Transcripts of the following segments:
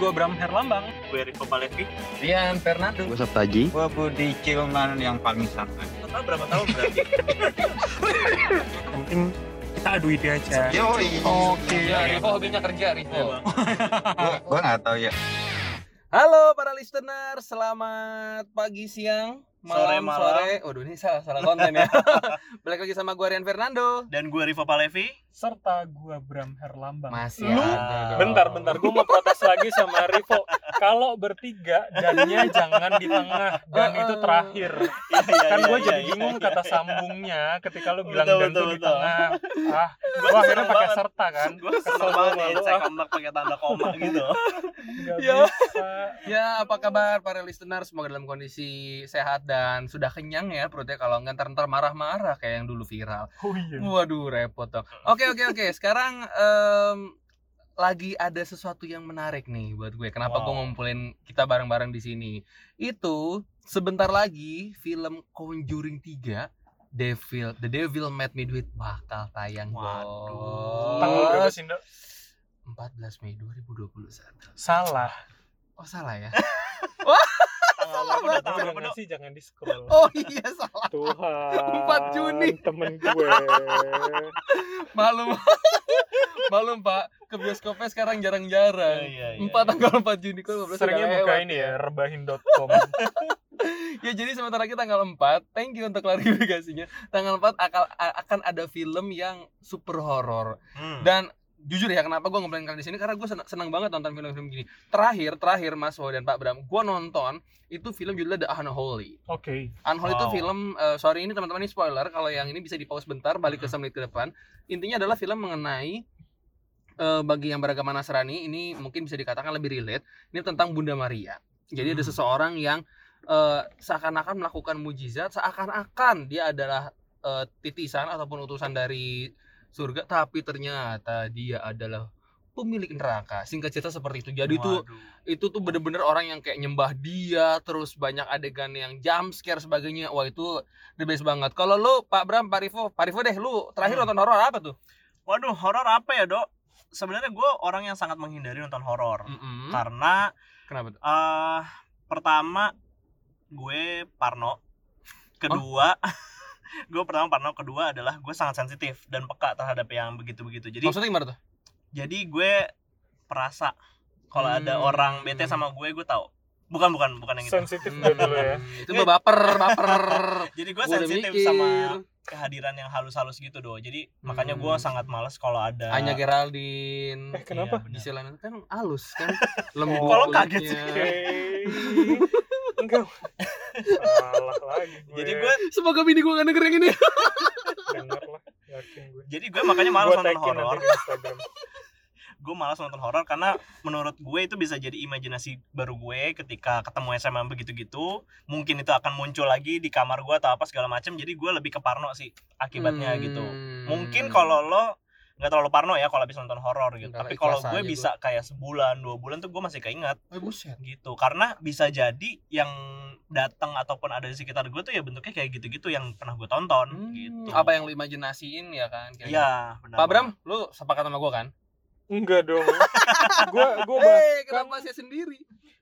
gue Bram Herlambang. Gue Rico Palevi. Rian Fernando. Gue Sabtaji. Gue Budi Cilman yang paling santai. Total berapa tahun berarti? Penting kita adu ide aja. Yoi. Oke. Ya, Rivo hobinya kerja, Rivo. Gue nggak tahu ya. Halo para listener, selamat pagi, siang, Sore, malam, malam. sore. Waduh, ini salah salah konten ya. Balik lagi sama gue Rian Fernando. Dan gue Rivo Palevi. Serta gue Bram Herlambang. Masih Lu? ada dong. Bentar, bentar. Gue mau protes lagi sama Rivo. Kalau bertiga, dannya jangan di tengah. Dan itu terakhir. Iya, iya, Kan iya, gue iya, jadi iya, bingung iya. kata sambungnya ketika lu bilang Betul, dan betul, tuh di tengah. Ah, gue akhirnya pakai serta kan. Gue seneng banget ah, ombak pakai tanda koma gitu. nggak Ya. bisa. Ya, apa kabar para listener? Semoga dalam kondisi sehat dan sudah kenyang ya perutnya. Kalau nggak ntar ntar marah-marah kayak yang dulu viral. Oh iya. Waduh, repot dong. Oke, oke, oke. Sekarang lagi ada sesuatu yang menarik nih buat gue. Kenapa gue Wow. ngumpulin kita bareng-bareng di sini? Itu sebentar lagi film Conjuring 3 Devil The Devil Made Me Do It bakal tayang Waduh. Tanggal berapa sih, Ndok? 14 Mei 2021. Salah. Oh salah ya? Udah berapa nggak Dok? sih jangan di scroll. Oh iya salah. Tuhan. 4 Juni. Temen gue. Malum. Malum Pak. Ke bioskopnya sekarang jarang-jarang. Iya, iya, iya. Empat tanggal 4 Juni kok 15 Seringnya buka ini ya, rebahin.com. ya jadi sementara lagi tanggal 4 thank you untuk klarifikasinya tanggal 4 akan akan ada film yang super horor Hmm. dan jujur ya kenapa gue ngobrolin kalian di sini karena gue senang, senang banget nonton film-film gini terakhir terakhir Mas Wo dan Pak Bram gue nonton itu film judulnya The Unholy Oke. Unholy itu Wow. film eh, sorry ini teman-teman ini spoiler kalau yang ini bisa di pause bentar balik ke semenit ke depan intinya adalah film mengenai eh, bagi yang beragama Nasrani ini mungkin bisa dikatakan lebih relate ini tentang Bunda Maria jadi ada Hmm. seseorang yang eh, seakan-akan melakukan mujizat seakan-akan dia adalah eh, titisan ataupun utusan dari surga tapi ternyata dia adalah pemilik neraka singkat cerita seperti itu jadi itu Waduh. itu tuh bener-bener orang yang kayak nyembah dia terus banyak adegan yang jump scare sebagainya wah itu the best banget kalau lu Pak Bram Pak Rivo Pak Rivo deh lu terakhir Hmm. nonton horor apa tuh Waduh, horor apa ya, Dok? Sebenarnya gue orang yang sangat menghindari nonton horor. Mm-mm. Karena kenapa tuh eh pertama gue parno. Kedua, gue pertama parno, kedua adalah gue sangat sensitif dan peka terhadap yang begitu-begitu. Jadi maksudnya gimana tuh jadi gue perasa kalau ada Hmm. orang bete sama gue, gue tahu. Bukan bukan bukan yang itu. Sensitif gue dulu ya. Hmm, itu baper baper Jadi gue sensitif sama kehadiran yang halus-halus gitu doh. Jadi makanya gue Hmm. sangat males kalau ada Anya Geraldine Eh, kenapa? Iya, itu kan halus kan lembut Kalau kaget sih. Enggak. Salah lagi gue. Jadi gue semoga bini gue gak denger yang ini denger lah, yakin gue. jadi gue makanya malas nonton horor. Gue malas nonton horor karena menurut gue itu bisa jadi imajinasi baru gue ketika ketemu SMA begitu-gitu. Mungkin itu akan muncul lagi di kamar gue atau apa segala macam jadi gue lebih ke parno sih akibatnya Hmm. gitu. Mungkin kalau lo nggak terlalu parno ya kalau habis nonton horor gitu. Tapi kalau gue bisa kayak sebulan dua bulan tuh gue masih keinget Eh, buset. gitu. Karena bisa jadi yang datang ataupun ada di sekitar gue tuh ya bentuknya kayak gitu-gitu yang pernah gue tonton Hmm, gitu. Apa yang lu imajinasiin ya kan iya benar Pak Bram lu sepakat sama gue kan Enggak dong. gue gue bah, Eh, kenapa saya sendiri?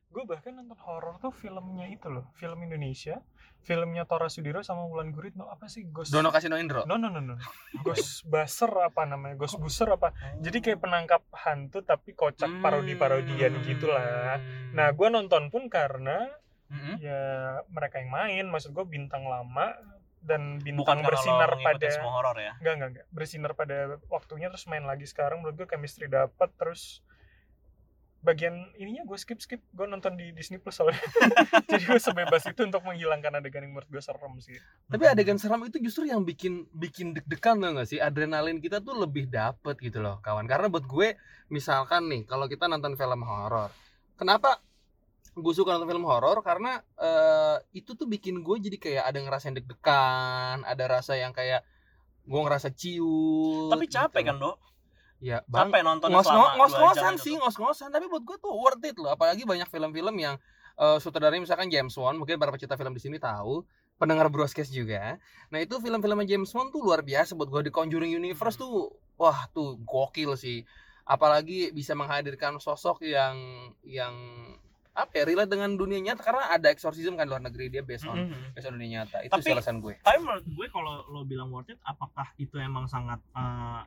gue bahkan nonton horor tuh filmnya itu loh, film Indonesia, filmnya Tora Sudiro sama Wulan Guritno apa sih Ghost Dono Kasino Indro. No no no no. Ghostbuster apa namanya? Ghostbuster apa? Jadi kayak penangkap hantu tapi kocak Hmm. parodi-parodian gitulah. Nah, gue nonton pun karena Mm-mm. ya mereka yang main, maksud gue bintang lama dan bukan bintang karena bersinar lo pada semua horor ya? Enggak enggak enggak bersinar pada waktunya terus main lagi sekarang. Menurut gue chemistry dapat terus bagian ininya gue skip skip gue nonton di Disney Plus soalnya. Jadi gue sebebas itu untuk menghilangkan adegan yang menurut gue serem sih. Tapi adegan seram itu justru yang bikin bikin deg-degan tau gak sih? Adrenalin kita tuh lebih dapet gitu loh kawan. Karena buat gue misalkan nih kalau kita nonton film horor, kenapa gue suka nonton film horor? Karena eh, itu tuh bikin gue jadi kayak ada ngerasain deg-degan, ada rasa yang kayak gue ngerasa ciut. tapi capek gitu. kan dok Ya, bang, capek nonton ngos ngos-ngosan jam itu sih tuh. ngos-ngosan tapi buat gue tuh worth it loh apalagi banyak film-film yang eh sutradaranya misalkan James Wan mungkin para pecinta film di sini tahu pendengar broadcast juga nah itu film-filmnya James Wan tuh luar biasa buat gue di Conjuring Universe tuh wah tuh gokil sih apalagi bisa menghadirkan sosok yang yang apa ya relate dengan dunia nyata karena ada exorcism kan luar negeri dia based on Mhm. based on dunia nyata itu Tapi- alasan gue tapi menurut gue kalau lo bilang worth it apakah itu emang sangat eh,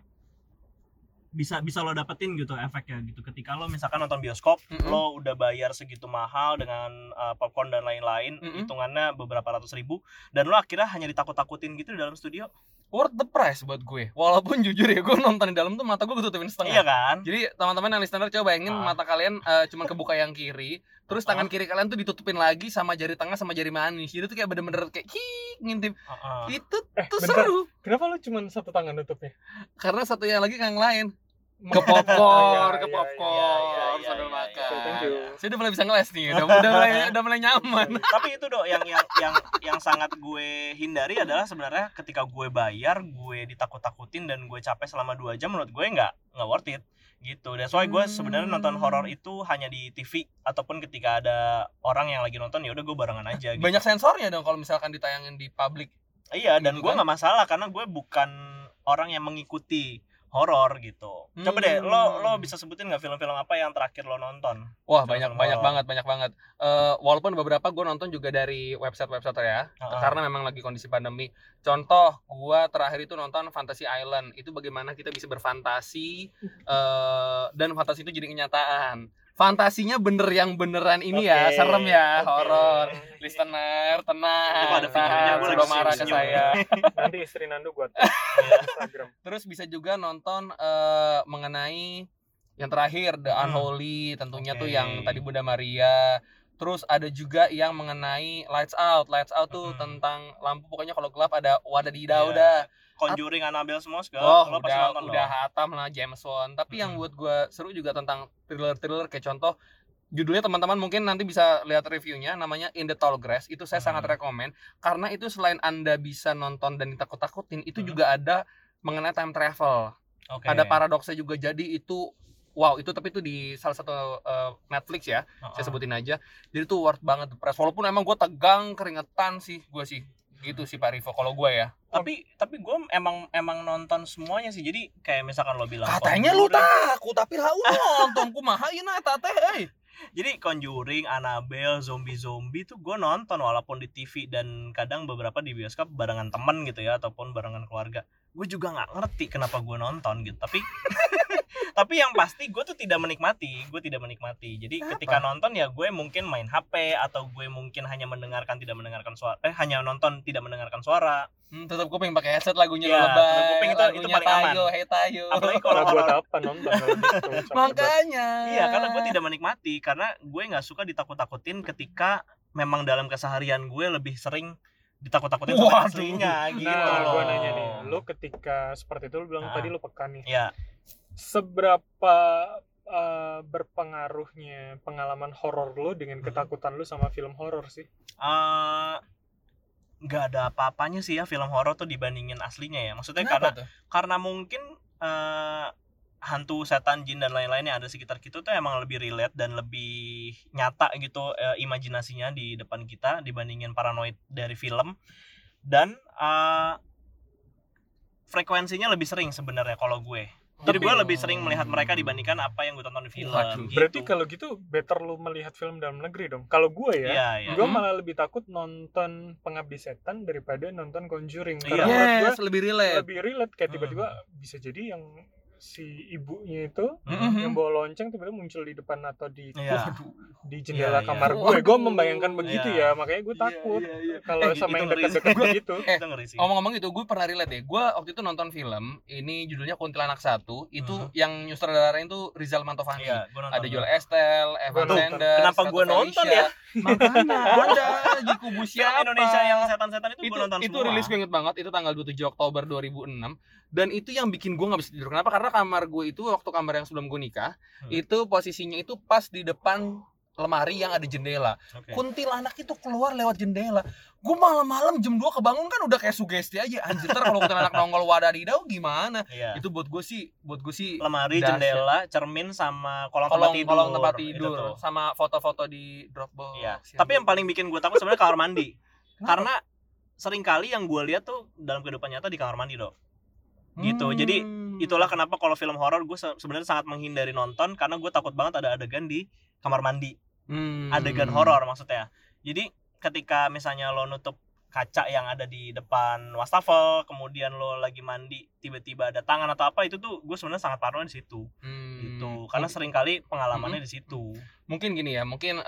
bisa bisa lo dapetin gitu efeknya gitu ketika lo misalkan nonton bioskop Mm-mm. lo udah bayar segitu mahal dengan eh, popcorn dan lain-lain Mm-mm. hitungannya beberapa ratus ribu dan lo akhirnya hanya ditakut-takutin gitu di dalam studio worth the price buat gue walaupun jujur ya gue nonton di dalam tuh mata gue ketutupin setengah iya kan Jadi teman-teman yang listener coba bayangin Ah. mata kalian eh, cuman kebuka yang kiri, terus tangan Ah. kiri kalian tuh ditutupin lagi sama jari tengah sama jari manis. Jadi tuh kayak bener-bener kayak kik ngintip. Heeh. Itu Eh, tuh bentar. seru. Kenapa lu cuma satu tangan nutupnya? Karena satu yang lagi yang lain ke popcorn, ke popcorn sambil makan. Thank you. Saya udah mulai bisa ngeles nih, udah, udah mulai udah mulai nyaman. tapi itu dong yang yang yang yang sangat gue hindari adalah sebenarnya ketika gue bayar gue ditakut-takutin dan gue capek selama dua jam menurut gue nggak nggak worth it gitu that's why gue sebenarnya nonton Hmm. horor itu hanya di TV ataupun ketika ada orang yang lagi nonton ya udah gue barengan aja gitu. Banyak sensornya dong kalau misalkan ditayangin di publik. iya dan gitu gue kan. nggak masalah karena gue bukan orang yang mengikuti horor gitu coba deh lo Hmm. lo bisa sebutin nggak film-film apa yang terakhir lo nonton Wah banyak banyak horor. banget banyak banget. Eh, walaupun beberapa gue nonton juga dari website-website ya, Ah. karena memang lagi kondisi pandemi. Contoh, gue terakhir itu nonton Fantasy Island. Itu bagaimana kita bisa berfantasi eh dan fantasi itu jadi kenyataan. Fantasinya bener yang beneran ini ya, Oke, serem ya, oke. horor. Listener, Itu tenang, ada videonya, tahan, gua sebelum lagi marah ke saya. Nanti istri Nando di Instagram. Terus bisa juga nonton eh, mengenai yang terakhir The Hmm. Unholy tentunya tuh Oke. yang tadi Bunda Maria. Terus ada juga yang mengenai Lights Out. Lights Out tuh Hmm. tentang lampu pokoknya kalau gelap ada wadadidau Iya. dah. Conjuring Annabelle semua segala Oh, lo udah nonton udah dong. hatam lah James Wan. Tapi yang Hmm. buat gua seru juga tentang thriller-thriller kayak contoh judulnya teman-teman mungkin nanti bisa lihat reviewnya namanya In the Tall Grass itu saya sangat Hmm. rekomen karena itu selain anda bisa nonton dan ditakut-takutin itu Hmm. juga ada mengenai time travel Oke. ada paradoksnya juga jadi itu wow itu tapi itu di salah satu uh, Netflix ya Heeh. saya sebutin aja jadi itu worth banget The Press walaupun emang gue tegang keringetan sih gue sih gitu sih Pak Rivo kalau gue ya tapi tapi gue emang emang nonton semuanya sih jadi kayak misalkan lo bilang katanya lu takut tapi lah nonton kumaha eta teh euy jadi Conjuring, Annabelle, zombie-zombie tuh gue nonton walaupun di TV dan kadang beberapa di bioskop barengan temen gitu ya ataupun barengan keluarga. Gue juga nggak ngerti kenapa gue nonton gitu. Tapi tapi yang pasti gue tuh tidak menikmati, gue tidak menikmati. Jadi Kenapa? ketika nonton ya gue mungkin main HP atau gue mungkin hanya mendengarkan tidak mendengarkan suara, eh hanya nonton tidak mendengarkan suara. hmm, tetap gue pengen pakai headset lagunya Iya, lebay tutup kuping itu- itu lagunya paling aman. tayo hey tayo Apalagi Kalau buat apa nonton gitu? Makanya Iya, karena gue tidak menikmati karena gue nggak suka ditakut-takutin ketika memang dalam keseharian gue lebih sering ditakut-takutin sama aslinya gitu Nah, loh. gua nanya nih, lu ketika seperti itu lu bilang Ah. tadi lu peka nih. Ya, Seberapa eh, berpengaruhnya pengalaman horor lu dengan Hmm. ketakutan lu sama film horor sih? eh, nggak ada apa-apanya sih ya film horor tuh dibandingin aslinya ya. Maksudnya Kenapa karena tuh? karena mungkin eh, hantu, setan, jin dan lain-lain yang ada sekitar kita tuh emang lebih relate dan lebih nyata gitu eh, imajinasinya di depan kita dibandingin paranoid dari film. Dan eh, frekuensinya lebih sering sebenarnya kalau gue. Jadi Tapi- gue lebih sering melihat mereka dibandingkan apa yang gue tonton di film. Waduh. gitu. Berarti kalau gitu better lu melihat film dalam negeri dong. Kalau gue ya, Iya, iya. gue Hmm. malah lebih takut nonton Pengabdi Setan daripada nonton Conjuring. Iya. Karena yes lebih relate lebih relate kayak Hmm. tiba-tiba bisa jadi yang si ibunya itu Mhm. yang bawa lonceng tiba-tiba muncul di depan atau di Iya. di jendela Iya, iya. kamar gue. Waduh. Gue membayangkan begitu Iya. ya, makanya gue takut Iya, iya, iya. kalau Eh, sama yang dekat-dekat gitu. Eh, sih. Ngomong-ngomong itu, gue pernah relate deh. Gue waktu itu nonton film, ini judulnya Kuntilanak Satu. Itu Mhm. yang nyutradarain itu Rizal Mantovani. Iya, gue nonton. Ada Joel Estel, Evan Sanders. kenapa gua nonton ya? Makanya ada di kubu Film siapa? Indonesia yang setan-setan itu, itu gue nonton itu semua. rilis gue inget banget itu tanggal 27 Oktober 2006 dan itu yang bikin gue nggak bisa tidur kenapa karena kamar gue itu waktu kamar yang sebelum gue nikah Hmm. itu posisinya itu pas di depan lemari yang ada jendela Oke. kuntilanak itu keluar lewat jendela gue malam-malam jam 2 kebangun kan udah kayak sugesti aja anjir ntar kalau kuntilanak nongol wadadidau gimana Iya. itu buat gue sih buat gue sih lemari, jendela, cermin sama kolong, kolong tempat tidur. kolong tempat tidur sama foto-foto di Dropbox Iya. Ya Tapi yang paling bikin gue takut sebenarnya kamar mandi. Karena sering kali yang gue lihat tuh dalam kehidupan nyata di kamar mandi dong. gitu. Jadi, Hmm. itulah kenapa kalau film horor gue se- sebenarnya sangat menghindari nonton karena gue takut banget ada adegan di kamar mandi Hmm. adegan horor maksudnya. Jadi ketika misalnya lo nutup kaca yang ada di depan wastafel kemudian lo lagi mandi tiba-tiba ada tangan atau apa itu tuh gue sebenarnya sangat parno di situ. Hmm. gitu. Karena Mungkin- sering kali pengalamannya di situ. Mungkin gini ya mungkin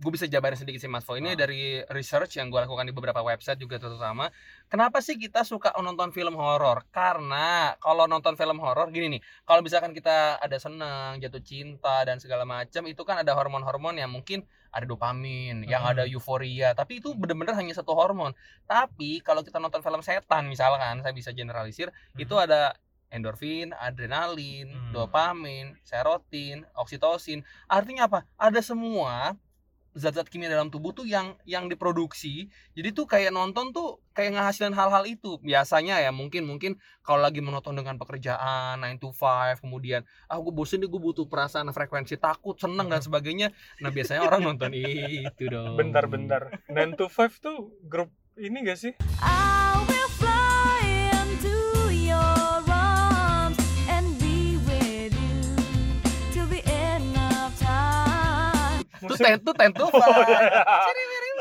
gue bisa jabarin sedikit sih Mas Fo ini Ah. dari research yang gue lakukan di beberapa website juga terutama kenapa sih kita suka nonton film horor karena kalau nonton film horor gini nih kalau misalkan kita ada senang jatuh cinta dan segala macam itu kan ada hormon-hormon yang mungkin ada dopamin yang Hmm. ada euforia tapi itu bener-bener hanya satu hormon tapi kalau kita nonton film setan misalkan saya bisa generalisir itu ada endorfin, adrenalin, Hmm. dopamin, serotin, oksitosin. Artinya apa? Ada semua zat-zat kimia dalam tubuh tuh yang yang diproduksi. Jadi tuh kayak nonton tuh kayak ngehasilin hal-hal itu. Biasanya ya mungkin mungkin kalau lagi menonton dengan pekerjaan 9 to 5 kemudian ah gue bosen deh gue butuh perasaan frekuensi takut, seneng dan sebagainya. Nah, biasanya orang nonton itu dong. bentar-bentar 9 to 5 tuh grup ini gak sih I Tuh ten tuh ten to Oh, iya.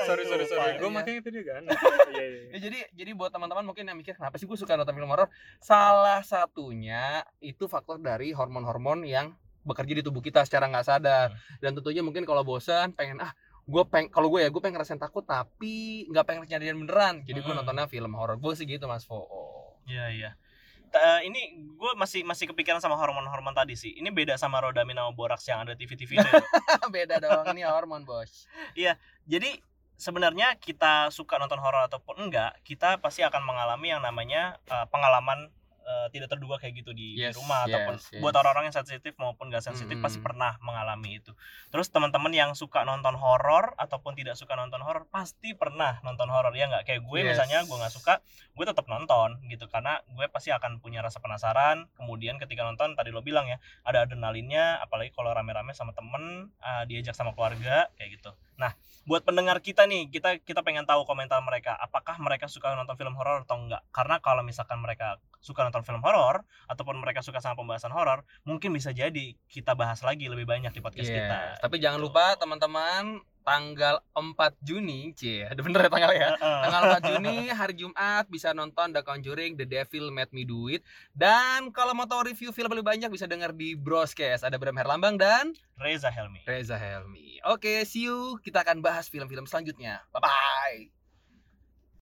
sorry sorry sorry gue Iya. makanya tadi gak aneh iya iya Ya, jadi jadi buat teman-teman mungkin yang mikir kenapa sih gue suka nonton film horor? Salah satunya itu faktor dari hormon-hormon yang bekerja di tubuh kita secara nggak sadar. Dan tentunya mungkin kalau bosan pengen ah gue peng kalau gue ya gue pengen ngerasain takut tapi nggak pengen kejadian beneran. Jadi gue Hmm. nontonnya film horor. Gue sih gitu Mas Fo. Iya iya. Ta- ini gue masih masih kepikiran sama hormon-hormon tadi sih. Ini beda sama rodamin sama boraks yang ada TV-TV itu. Beda dong ini hormon bos. Jadi sebenarnya kita suka nonton horor ataupun enggak, kita pasti akan mengalami yang namanya uh, pengalaman uh, tidak terduga kayak gitu di, di Yes, rumah ataupun yes, yes. buat orang-orang yang sensitif maupun gak sensitif Mm-mm. pasti pernah mengalami itu. Terus teman-teman yang suka nonton horor ataupun tidak suka nonton horor pasti pernah nonton horor ya nggak? Kayak gue Yes. misalnya gue nggak suka, gue tetap nonton gitu karena gue pasti akan punya rasa penasaran. Kemudian ketika nonton tadi lo bilang ya ada adrenalinnya, apalagi kalau rame-rame sama temen, uh, diajak sama keluarga kayak gitu. Nah buat pendengar kita nih kita kita pengen tahu komentar mereka apakah mereka suka nonton film horor atau enggak karena kalau misalkan mereka suka nonton film horor ataupun mereka suka sama pembahasan horor mungkin bisa jadi kita bahas lagi lebih banyak di podcast Yes. kita Tapi jangan Gitu. lupa teman-teman tanggal 4 Juni, cie, ada bener ya tanggal ya? Tanggal 4 Juni hari Jumat bisa nonton The Conjuring, The Devil Made Me Do It. Dan kalau mau tahu review film lebih banyak bisa dengar di Broscast. Ada Bram Herlambang dan Reza Helmi Reza Helmi. Oke, see you. Kita akan bahas film-film selanjutnya. Bye bye.